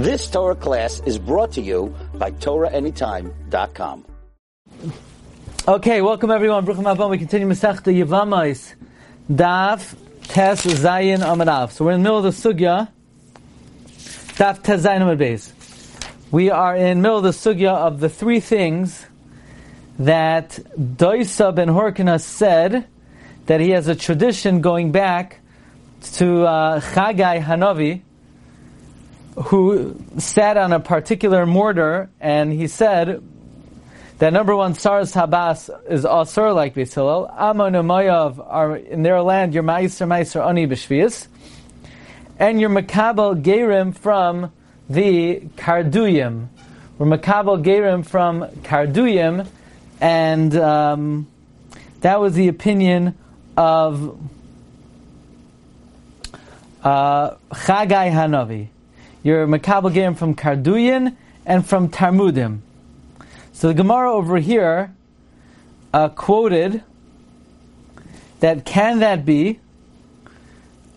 This Torah class is brought to you by TorahAnytime.com. Okay, welcome everyone. Bruchim Abon. We continue Masechta Yevamais, Daf Tes Zayin Amadav. So we're in the middle of the Sugya, Daf Tes Zayin Amad Beis. We are in middle of the Sugya of the three things that Doisa ben Horkina said that he has a tradition going back to uh, Chagai Hanavi, who sat on a particular mortar, and he said that number one, Saras Habas is Asur like Beis Hillel. Moav are in their land, your Ma'aser Ma'aser Ani B'Shvius. And your Makabal Gerim from the Karduyim. We're Makabal Gerim from Karduyim, and um, that was the opinion of uh, Chagai Hanavi. You're Makabal from Karduyin and from Tarmudim. So the Gemara over here uh, quoted that can that be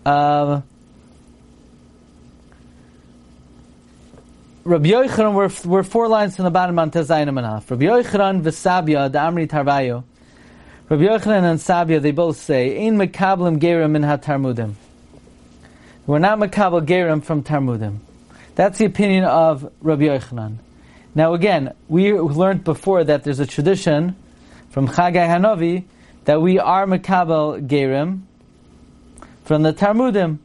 uh, Rabbi Yochanan, we're, we're four lines from the bottom on Tezayin Manaf. Rabbi Yochanan the Amri Tarvayo. Rabbi Yochanan and Sabia, they both say, Ein Makablim Gerim in HaTarmudim. We're not Makabel Gerim from Tarmudim. That's the opinion of Rabbi Yochanan. Now again, we learned before that there's a tradition from Chagai Hanavi that we are Makabel Gerim from the Talmudim.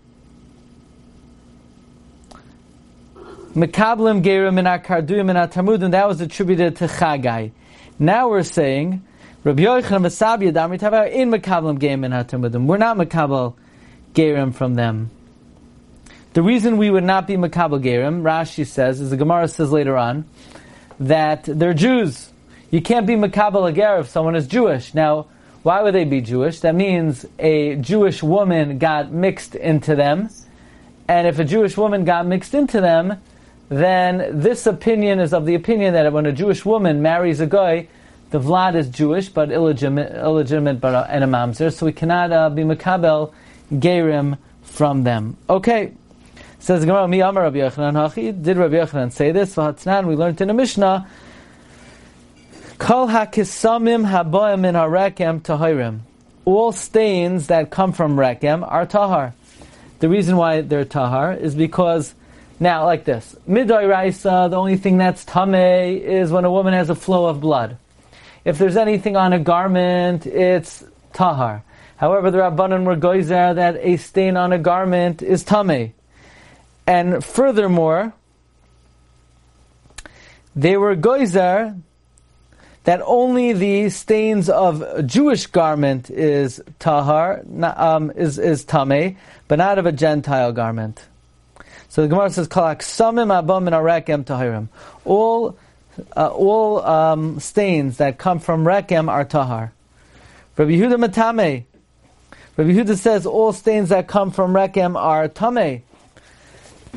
Makablim Gerim in our Karduyim in our Tarmudim, that was attributed to Chagai. Now we're saying, Rabbi Yochanan Tava in Makablim Gerim in our Tarmudim. We're not Makabel Gerim from them. The reason we would not be Makabel Gerim, Rashi says, as the Gemara says later on, that they're Jews. You can't be Makabel Ger if someone is Jewish. Now, why would they be Jewish? That means a Jewish woman got mixed into them. And if a Jewish woman got mixed into them, then this opinion is of the opinion that when a Jewish woman marries a guy, the Vlad is Jewish, but illegitimate, illegitimate but and a mamzer, so we cannot uh, be Makabel Gerim from them. Okay. Says Gemara, Mi Amar Rabbi Yochanan Hachi. Did Rabbi Yochanan say this? V'hatznan, we learned in a Mishnah, Kol hakisamim haboim in harekem tahirim. All stains that come from rekem are tahar. The reason why they're tahar is because, now like this, midai raisa, the only thing that's tame is when a woman has a flow of blood. If there's anything on a garment, it's tahar. However, the Rabbanan were goizer that a stain on a garment is tame. And furthermore, they were goizer that only the stains of a Jewish garment is tahar, um, is, is tame, but not of a Gentile garment. So the Gemara says, "Kalak samim abam and arekem tahirim." All uh, all um, stains that come from rekem are tahar. Rabbi Yehuda matame. Rabbi Yehuda says all stains that come from rekem are tame.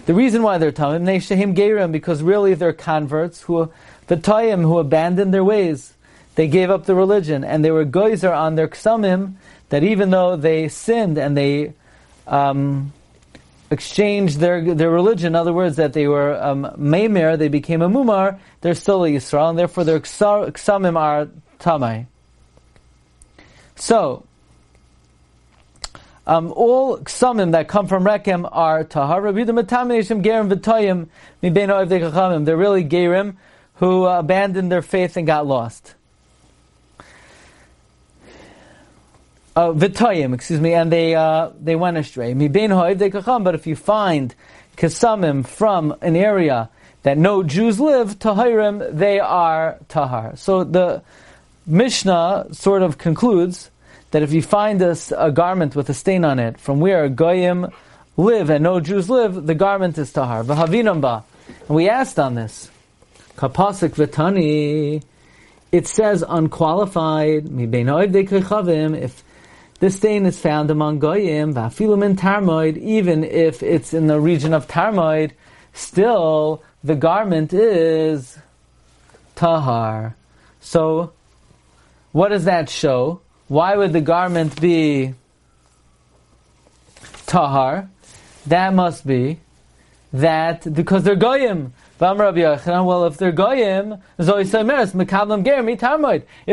The reason why they're tamim, shehim gerim, because really they're converts who, the tayim who abandoned their ways. They gave up the religion, and they were goizer on their ksamim, that even though they sinned and they um, exchanged their their religion, in other words, that they were um, meimer, they became a mumar, they're still a Yisrael, and therefore their ksamim are tamai. So, um, all ksamim that come from Rekem are tahar. They're really gerim who abandoned their faith and got lost. Uh, Vitoyim, excuse me, and they uh, they went astray. But if you find kasamim from an area that no Jews live, tahirim, they are tahar. So the Mishnah sort of concludes that if you find a, a garment with a stain on it from where goyim live and no Jews live, the garment is tahar. And we asked on this. Kapasik v'tani. It says unqualified. If this stain is found among goyim, v'afilim in tarmoid, even if it's in the region of tarmoid, still the garment is tahar. So, what does that show? Why would the garment be tahar? That must be that because they're goyim. Well, if they're goyim, if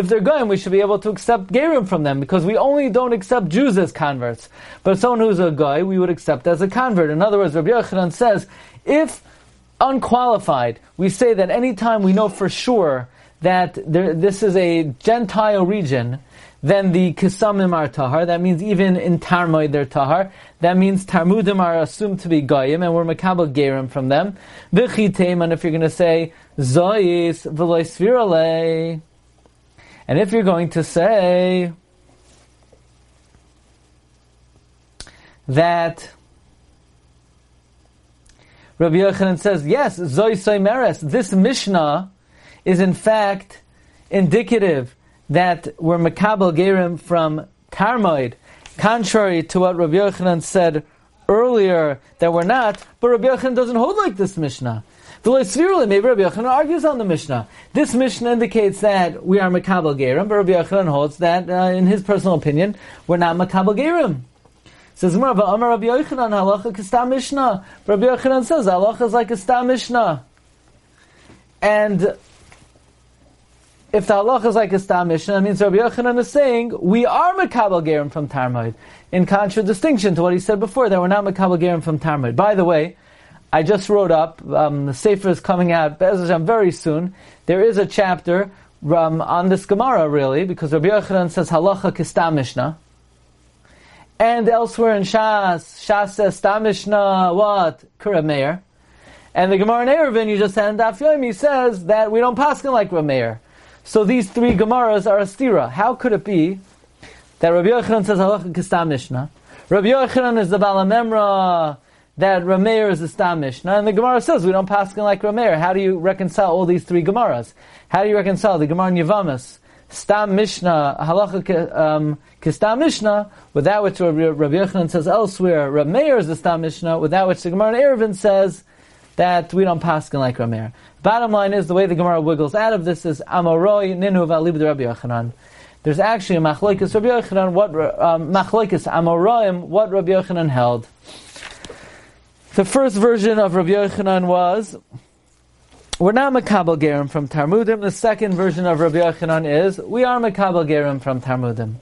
they're goyim, we should be able to accept gerim from them because we only don't accept Jews as converts. But someone who's a goy, we would accept as a convert. In other words, Rabbi Yochanan says, if unqualified, we say that anytime we know for sure that there, this is a Gentile region, then the Kisamim are Tahar. That means even in Tarmoid they're Tahar. That means Tarmudim are assumed to be Goyim, and we're Makabal Gerim from them. V'chitem, and if you're going to say Zois v'loy svirale, and if you're going to say that Rabbi Yochanan says, yes, Zois Meres, this Mishnah is in fact indicative that we're Makabal Gerim from Tarmoid, contrary to what Rabbi Yochanan said earlier that we're not, but Rabbi Yochanan doesn't hold like this Mishnah. The maybe Rabbi Yochanan argues on the Mishnah. This Mishnah indicates that we are Makabal Gerim, but Rabbi Yochanan holds that, uh, in his personal opinion, we're not Makabal Gerim. Says Amar Rabbi Yochanan halacha kistam Mishnah. Rabbi Yochanan says halacha is like a stam Mishnah. And if the halacha is like a stam mishnah, that means Rabbi Yochanan is saying we are makabel gerim from Tarmoid, in contradistinction to what he said before that we're not makabel gerim from Tarmoid. By the way, I just wrote up um, the sefer is coming out very soon. There is a chapter um, on this Gemara really because Rabbi Yochanan says halacha kistam mishnah. And elsewhere in Shas, Shas says stam mishnah what kurameir. And the Gemara in Eruvin you just had in Daf says that we don't paskin like Rameir. So these three Gemaras are a stira. How could it be that Rabbi Yochanan says halacha kistam mishnah? Rabbi Yochanan is the balamemra that Rameir is the stam mishnah, and the Gemara says we don't pass like Rameir. How do you reconcile all these three Gemaras? How do you reconcile the Gemara in Yavamas? Stam Mishnah, halacha um, kistam Mishnah, with that which Rabbi Yochanan says elsewhere, Rameir is the Stam Mishnah, with that which the Gemara in Eruvin says that we don't pass like Rameir. Bottom line is the way the Gemara wiggles out of this is Amoroi Ninu Valib Rabbi Yochanan. There's actually a Machlokes Rabbi Yochanan, what um, Machlokes Amoroim, what Rabbi Yochanan held. The first version of Rabbi Yochanan was we're not Makabal Gerim from Tarmudim. The second version of Rabbi Yochanan is we are Makabal Gerim from Tarmudim.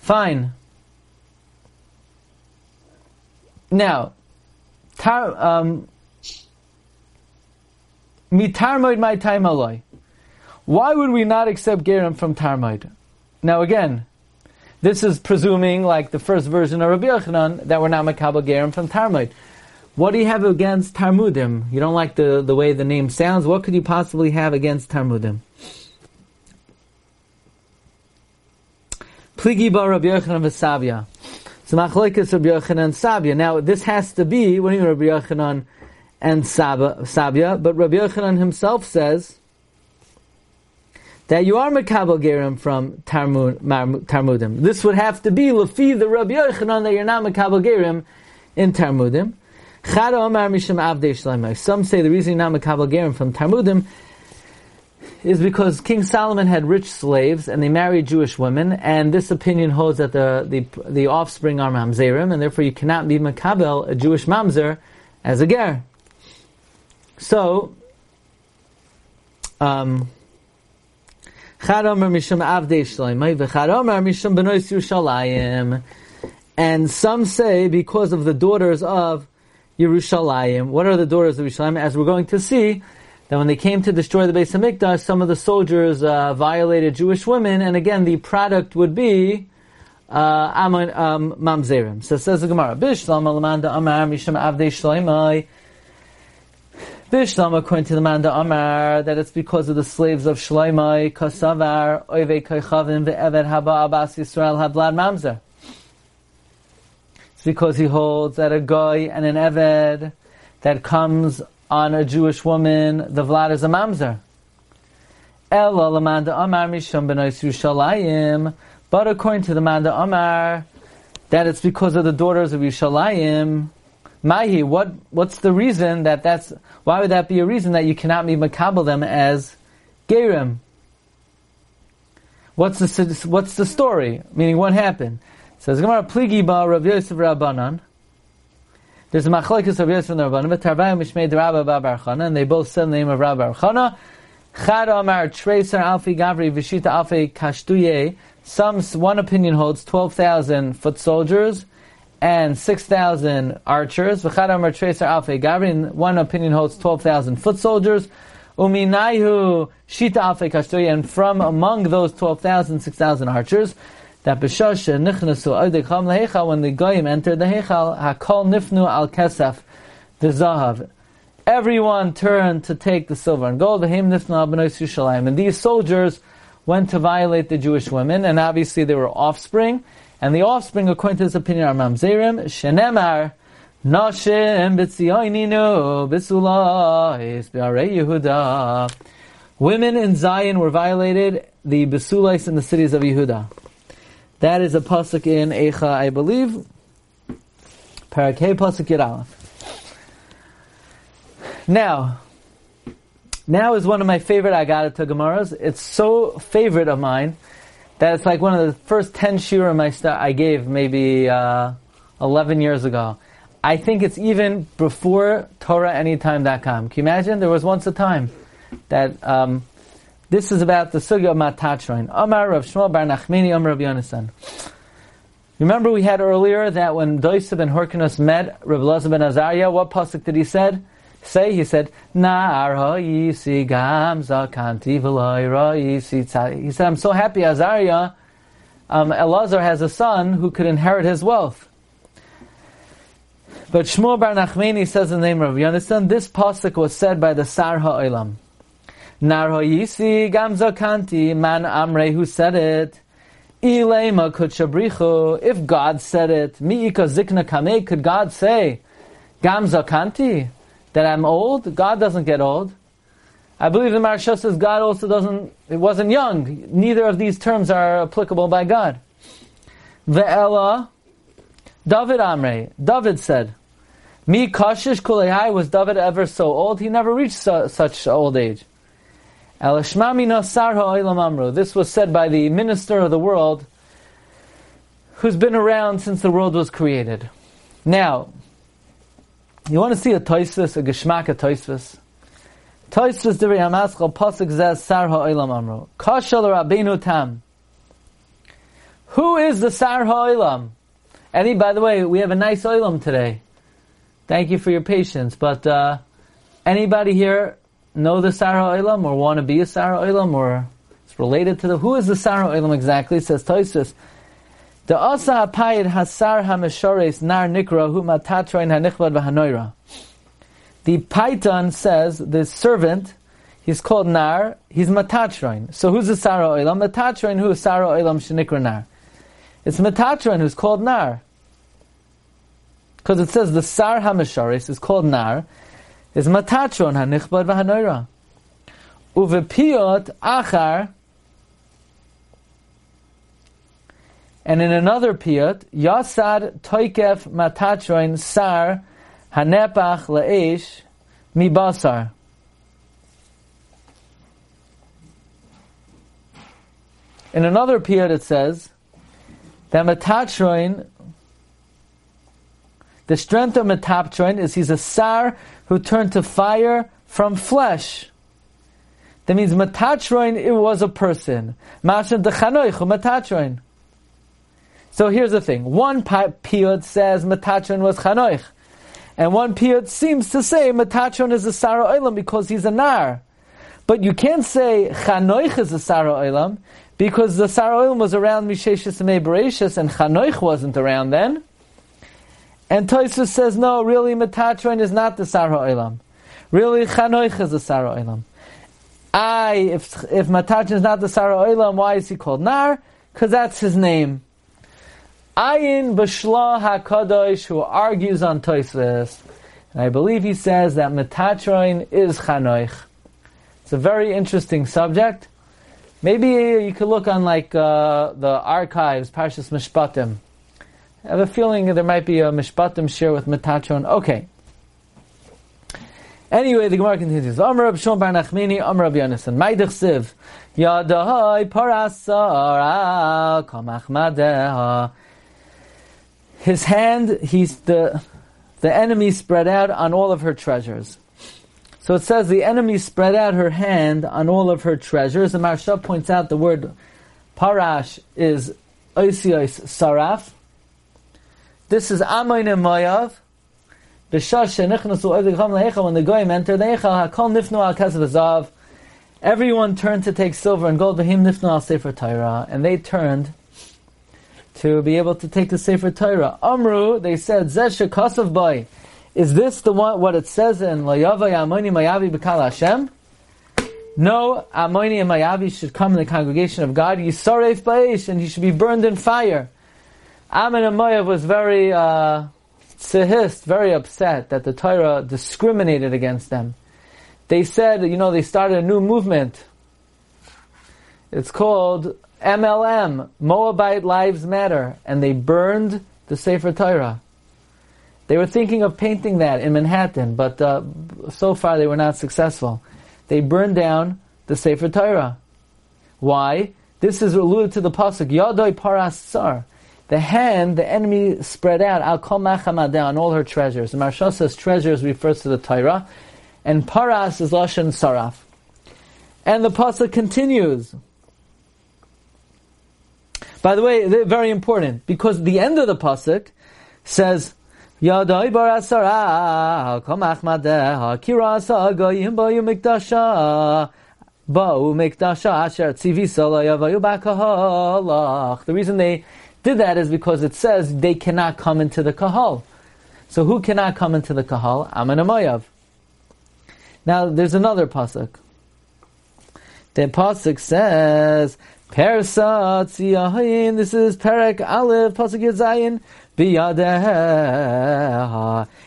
Fine. Now, tar, um, Mitarmoid my time aloi. Why would we not accept Gerim from Tarmoid? Now again, this is presuming, like the first version of Rabbi Yochanan, that we're not Makabal Gerim from Tarmoid. What do you have against Tarmudim? You don't like the, the way the name sounds. What could you possibly have against Tarmudim? Pligi ba Rabbi Yochanan v'Savia. So machlekes Rabbi Yochanan and Sabia. Now this has to be when you Rabbi Yochanan and Saba, Sabia, but Rabbi Yochanan himself says that you are Makabal Gerim from Tarmud, Tarmudim. This would have to be Lafi the Rabbi Yochanan that you're not Makabal Gerim in Tarmudim. Some say the reason you're not Makabal Gerim from Tarmudim is because King Solomon had rich slaves and they married Jewish women, and this opinion holds that the the, the offspring are mamzerim, and therefore you cannot be makabel a Jewish mamzer as a ger. So, um, and some say because of the daughters of Yerushalayim. What are the daughters of Yerushalayim? As we're going to see, that when they came to destroy the Beis Hamikdash, some of the soldiers uh, violated Jewish women, and again, the product would be uh, um, Mamzerim. So says the Gemara, Bishlam Alamanda Amar Avdei. Bishlam, according to the man Manda Amar, that it's because of the slaves of Shloimai, Kasavar, Oive Kaichavim, Ve'eved Haba Abbas Yisrael Havlad Mamzer. It's because he holds that a guy and an Eved that comes on a Jewish woman, the Vlad is a Mamzer. Ella Lamanda Amar Misham Benois Yushalayim, but according to the Manda Amar, that it's because of the daughters of Yushalayim, Mahi, what, what's the reason that that's, why would that be a reason that you cannot be makabel them as gerim? What's the, what's the story? Meaning what happened? It says Gemara Pligi ba Rav Yosef Rabbanan There's a machlekes of Yosef and Rabbanim, but Tarvayim Mishmei Rabba Bar and they both said the name of Rabba Bar. Chad Amar Tracer Alfi Gavri Vishita Alfi Kashtuye. Some one opinion holds twelve thousand foot soldiers and six thousand archers. V'chad Amar Tracer Alfi Gavri. One opinion holds twelve thousand foot soldiers. Uminayu Shita Alfi Kashtuye. And from among those 12,000, 6,000 archers, that b'shash nichnasu oidek lehechal when the goyim entered the hechal hakol nifnu al kesef the zahav. Everyone turned to take the silver and gold. And these soldiers went to violate the Jewish women, and obviously they were offspring. And the offspring, according to this opinion, are mamzerim shenemar. Nashim b'tzioininu b'sulais b'arei Yehuda. Women in Zion were violated, the Besulais in the cities of Yehuda. That is a pasuk in Eicha, I believe. Parakeh pasuk Yud Now, now is one of my favorite Agadata Gemaras. It's so favorite of mine that it's like one of the first ten shiur my st- I gave maybe uh, 11 years ago. I think it's even before TorahAnytime.com. Can you imagine? There was once a time that um, this is about the sugya of Matatron. Amar Rav Shmuel Bar Nachmeni Amar Rav Yonasan. Remember we had earlier that when Doisib and Horkanus met Rav Elazar ben Azariah, what pasuk did he said? Say he said, Nar ha'yisi gam zakanti v'loy ra'yisi He said, I'm so happy Azariah, um, Elazar has a son who could inherit his wealth. But Shmuel Bar Nachmeni says in the name of Yonasan, this pasuk was said by the Sar Ha'olam. Narhoyisi gamza kanti man amre who said it. Ilema kutshabrichu. If God said it, miika zikna kame. Could God say gamza kanti that I'm old? God doesn't get old. I believe the Maharsha says God also doesn't. It wasn't young. Neither of these terms are applicable by God. Ve'ela, David Amre. David said, "Mi kashish kulehai." Was David ever so old? He never reached su- such old age. This was said by the minister of the world who's been around since the world was created. Now, you want to see a toisvis, a geschmack a toisvis? Toisvis divrei hamaschal pasuk zez sar ha'olam amru. Kashal rabbeinu tam. Who is the sar ha'olam? Eddie, by the way, we have a nice olam today. Thank you for your patience. But uh, anybody here know the Sar Ha'olam or want to be a Sar Ha'olam or it's related to the who is the Sar Ha'olam exactly? It says Toisus. The Asa Apayid Hasar Hameshores Nar Nikra huma Matatrain Hanichvad V'Hanoira. The Paytan says the servant, he's called Nar, he's Matatrain. So who's the Sar Ha'olam? Matatrain who is Sar Ha'olam Shenikra Nar. It's Matatrain who's called Nar. Because it says the Sar Hamesharis is called Nar, is matatron hanichbad v'hanoira. Uvepiot achar, and in another piyot, yasad toikef matatron sar hanepach le'esh mibasar. In another piyot it says that matatron the strength of Metatron is he's a sar who turned to fire from flesh. That means Metatron, it was a person. Mashan Dechanoich, Metatron. So here's the thing. One piyut says Metatron was Chanoich. And one piyut seems to say Metatron is a Sar Ha'olam because he's a Nar. But you can't say Chanoich is a Sar Ha'olam because the Sar Ha'olam was around Misheshis and Bereshis and Chanoich wasn't around then. And Toysus says, no, really Metatron is not the Sar Ha'olam. Really Chanoich is the Sar Ha'olam. I, if, if Metatron is not the Sar Ha'olam, why is he called Nar? Because that's his name. Ayin Bashla HaKadosh, who argues on Toysus, and I believe he says that Metatron is Chanoich. It's a very interesting subject. Maybe you could look on like uh, the archives, Parshas Mishpatim. I have a feeling there might be a mishpatim share with Metatron. Okay. Anyway, the Gemara continues. Amr Rab Shon Bar Nachmini, Amr Rab Yonasan. Maidich Siv. Yadahai parasara kamach madeha. His hand, he's the, the enemy spread out on all of her treasures. So it says the enemy spread out her hand on all of her treasures. The Maharsha points out the word parash is oisios saraf. This is Amoin and Moav. When the goyim entered the Eichel, Hakol nifnu al kasav Everyone turned to take silver and gold. V'him nifnu al sefer Torah, and they turned to be able to take the sefer Torah. Amru, they said, Zesh kasav boy. Is this the one? What it says in Layava Amoni Mayavi B'Kal Hashem? No, Amoni and Mayavi should come in the congregation of God. Yisaref Ba'ish, and he should be burned in fire. Ammon and Moav was very uh, very upset that the Torah discriminated against them they said, you know, they started a new movement. It's called MLM, Moabite Lives Matter, and they burned the Sefer Torah. They were thinking of painting that in Manhattan, but uh, so far they were not successful. They burned down the Sefer Torah. Why? This is alluded to the pasuk Yadoi Paras Tsar. The hand, the enemy spread out, Al Kol on all her treasures. The Maharsha says treasures refers to the Torah, and paras is lashon saraf. And the pasuk continues. By the way, very important because the end of the pasuk says. Yadai bar asara komach madeha kirasa goyim bayu mikdasha ba'u mikdasha asher tzivisa yavayu bakahalach. The reason they did that is because it says they cannot come into the kahal. So who cannot come into the kahal? Aman now there's another pasuk. The pasuk says, "Persa tziyahin." This is Perek Aleph pasuk Yazayin. Biyadeha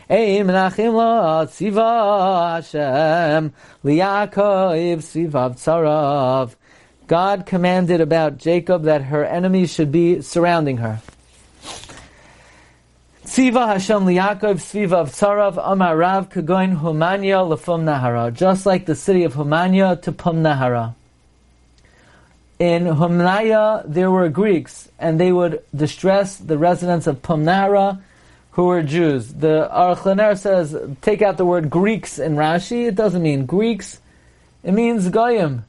Ein menachim la tziva Hashem Liyaakov tzivav tzarav God commanded about Jacob that her enemies should be surrounding her. Tziva Hashem liyakov sviva tzarav amarav kagoin humanya lefum nahara. Just like the city of Humanya to Pum Nahara. In Humnaya there were Greeks, and they would distress the residents of Pumnara, who were Jews. The Aruch says, take out the word Greeks in Rashi. It doesn't mean Greeks. It means Goyim.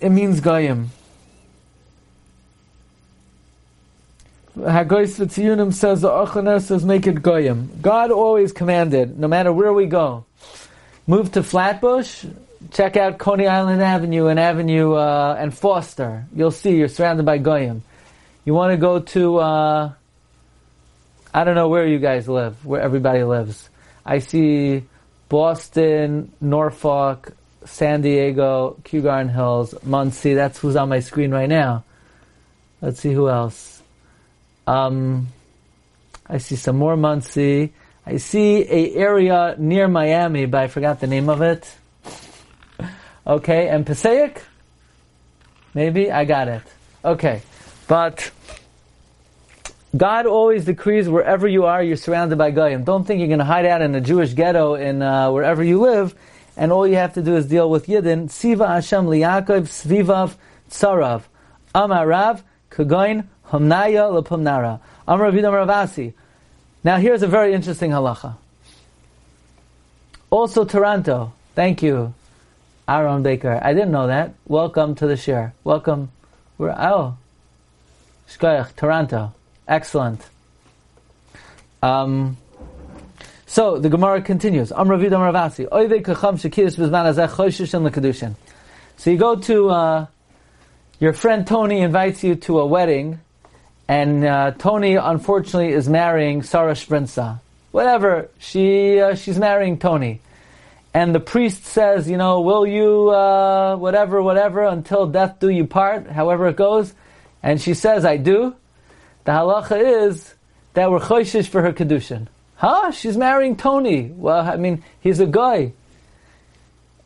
It means Goyim. Hagois V'tziyunim says, the Achaner says, make it goyim. God always commanded, no matter where we go, move to Flatbush, check out Coney Island Avenue and Avenue uh, and Foster. You'll see you're surrounded by goyim. You want to go to, uh, I don't know where you guys live, where everybody lives. I see Boston, Norfolk, San Diego, Garden Hills, Monsey. That's who's on my screen right now. Let's see who else. Um, I see some more Monsey. I see a area near Miami, but I forgot the name of it. Okay, and Passaic? Maybe? I got it. Okay. But God always decrees wherever you are, you're surrounded by Goyim. Don't think you're going to hide out in a Jewish ghetto in uh, wherever you live, and all you have to do is deal with Yidden. Siva Hashem liyakov svivav tsarav. Amarav kagoin Humnaya lepumnara. Amar Vidam Ravasi. Now here's a very interesting halacha. Also Toronto. Thank you, Aaron Baker. I didn't know that. Welcome to the share. Welcome. We're, oh, Shkoyach, Toronto. Excellent. Um, so the Gemara continues. Amar Vidam Ravasi. Oive kacham shekirish bizman azeh and. So you go to, uh, your friend Tony invites you to a wedding and uh, Tony, unfortunately, is marrying Sarah Sprinza. Whatever, she uh, she's marrying Tony, and the priest says, you know, will you uh, whatever, whatever, until death do you part, however it goes, and she says, I do. The halacha is that we're choishish for her kedushin. Huh? She's marrying Tony. Well, I mean, he's a guy.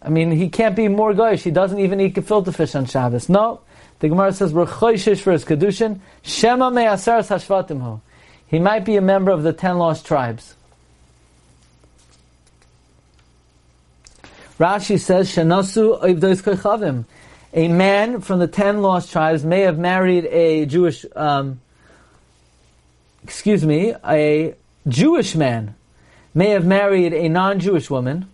I mean, he can't be more guy. She doesn't even eat gefilte fish on Shabbos. No, the Gemara says, "We're choishish for his kedushin. Shema me'aseres hashvatimhu." He might be a member of the ten lost tribes. Rashi says, "Shenasu oivdois koichavim." A man from the ten lost tribes may have married a Jewish, um, excuse me, a Jewish man may have married a non-Jewish woman.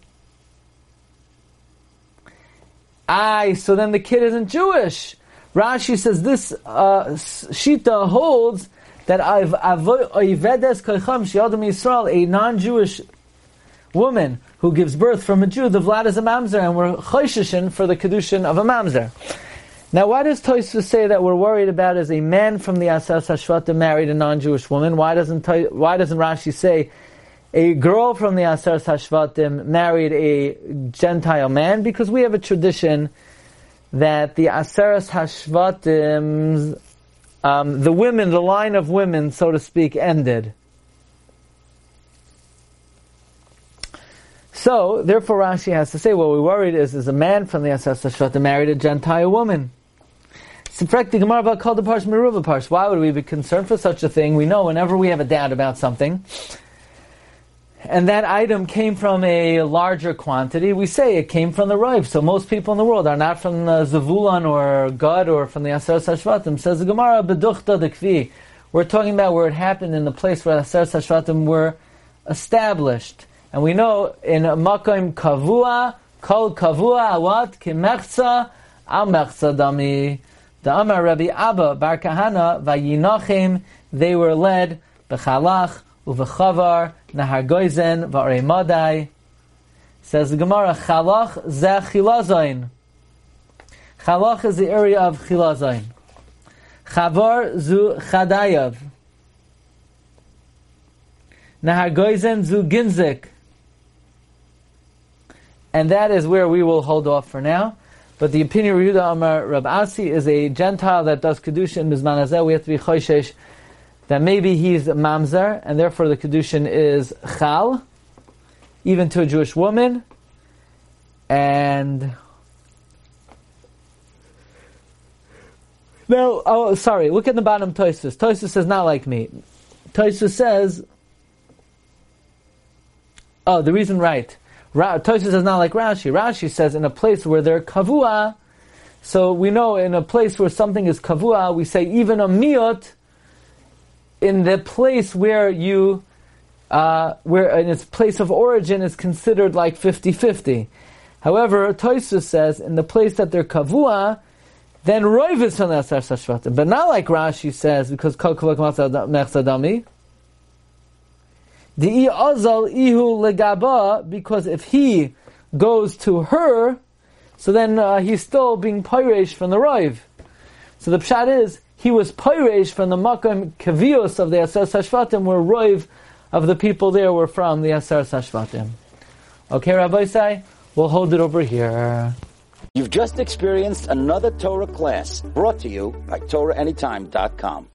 Aye, so then the kid isn't Jewish. Rashi says this uh, Shita holds that I've Oivedes Koicham Shiadam Yisrael, a non-Jewish woman who gives birth from a Jew, the Vlad is a mamzer, and we're chosheshin for the kedushin of a mamzer. Now, why does Tosfos say that we're worried about as a man from the Asas Hashvatim married a non-Jewish woman? Why doesn't Why doesn't Rashi say a girl from the Asas Hashvatim married a Gentile man? Because we have a tradition that the Aseres Hashvatim, um, the women, the line of women, so to speak, ended. So, therefore Rashi has to say, what we're worried is, is a man from the Aseres Hashvatim married a Gentile woman. Why would we be concerned for such a thing? We know whenever we have a doubt about something, and that item came from a larger quantity, we say it came from the Rive. So most people in the world are not from the Zavulon or Gad or from the Aser Sashvatim. Says the Gemara, Beduchta. We're talking about where it happened in the place where Aser Sashvatim were established. And we know in Makom Kavua, Kol Kavua, what? Kimechza, Al Mechza Dami. The Amar Rabbi Abba Bar Kahana Vayinachim, they were led Bechalach Uvechavar Nahar Goizen Vare Madai. Says the Gemara Chalach Zeh Chilazain. Chalach is the area of Chilazain. Chavar Zu Chadayav. Nahar Goizen Zu Ginzik. And that is where we will hold off for now. But the opinion of Yehuda Amar Rab Asi is a Gentile that does Kedushin in Bizman We have to be Choshesh that maybe he's a Mamzer, and therefore the Kedushin is Chal, even to a Jewish woman. And no, oh, sorry. Look at the bottom. Toisus. Toisus says not like me. Toisus says, oh, the reason right. Ra- Tosis is not like Rashi. Rashi says in a place where they're kavua, so we know in a place where something is kavua, we say even a miot in the place where you, uh, where in its place of origin is considered like 50-50. However, Toisus says in the place that they're kavua, then roiv is the But not like Rashi says, because kol mechzadami, the azal ihu legaba, because if he goes to her, so then uh, he's still being pyresh from the rive. So the pshat is, he was pyresh from the makam kavios of the Aser Sashvatim, where rive of the people there were from the Aser Sashvatim. Okay, Rabbi Sai, we'll hold it over here. You've just experienced another Torah class brought to you by TorahAnytime.com.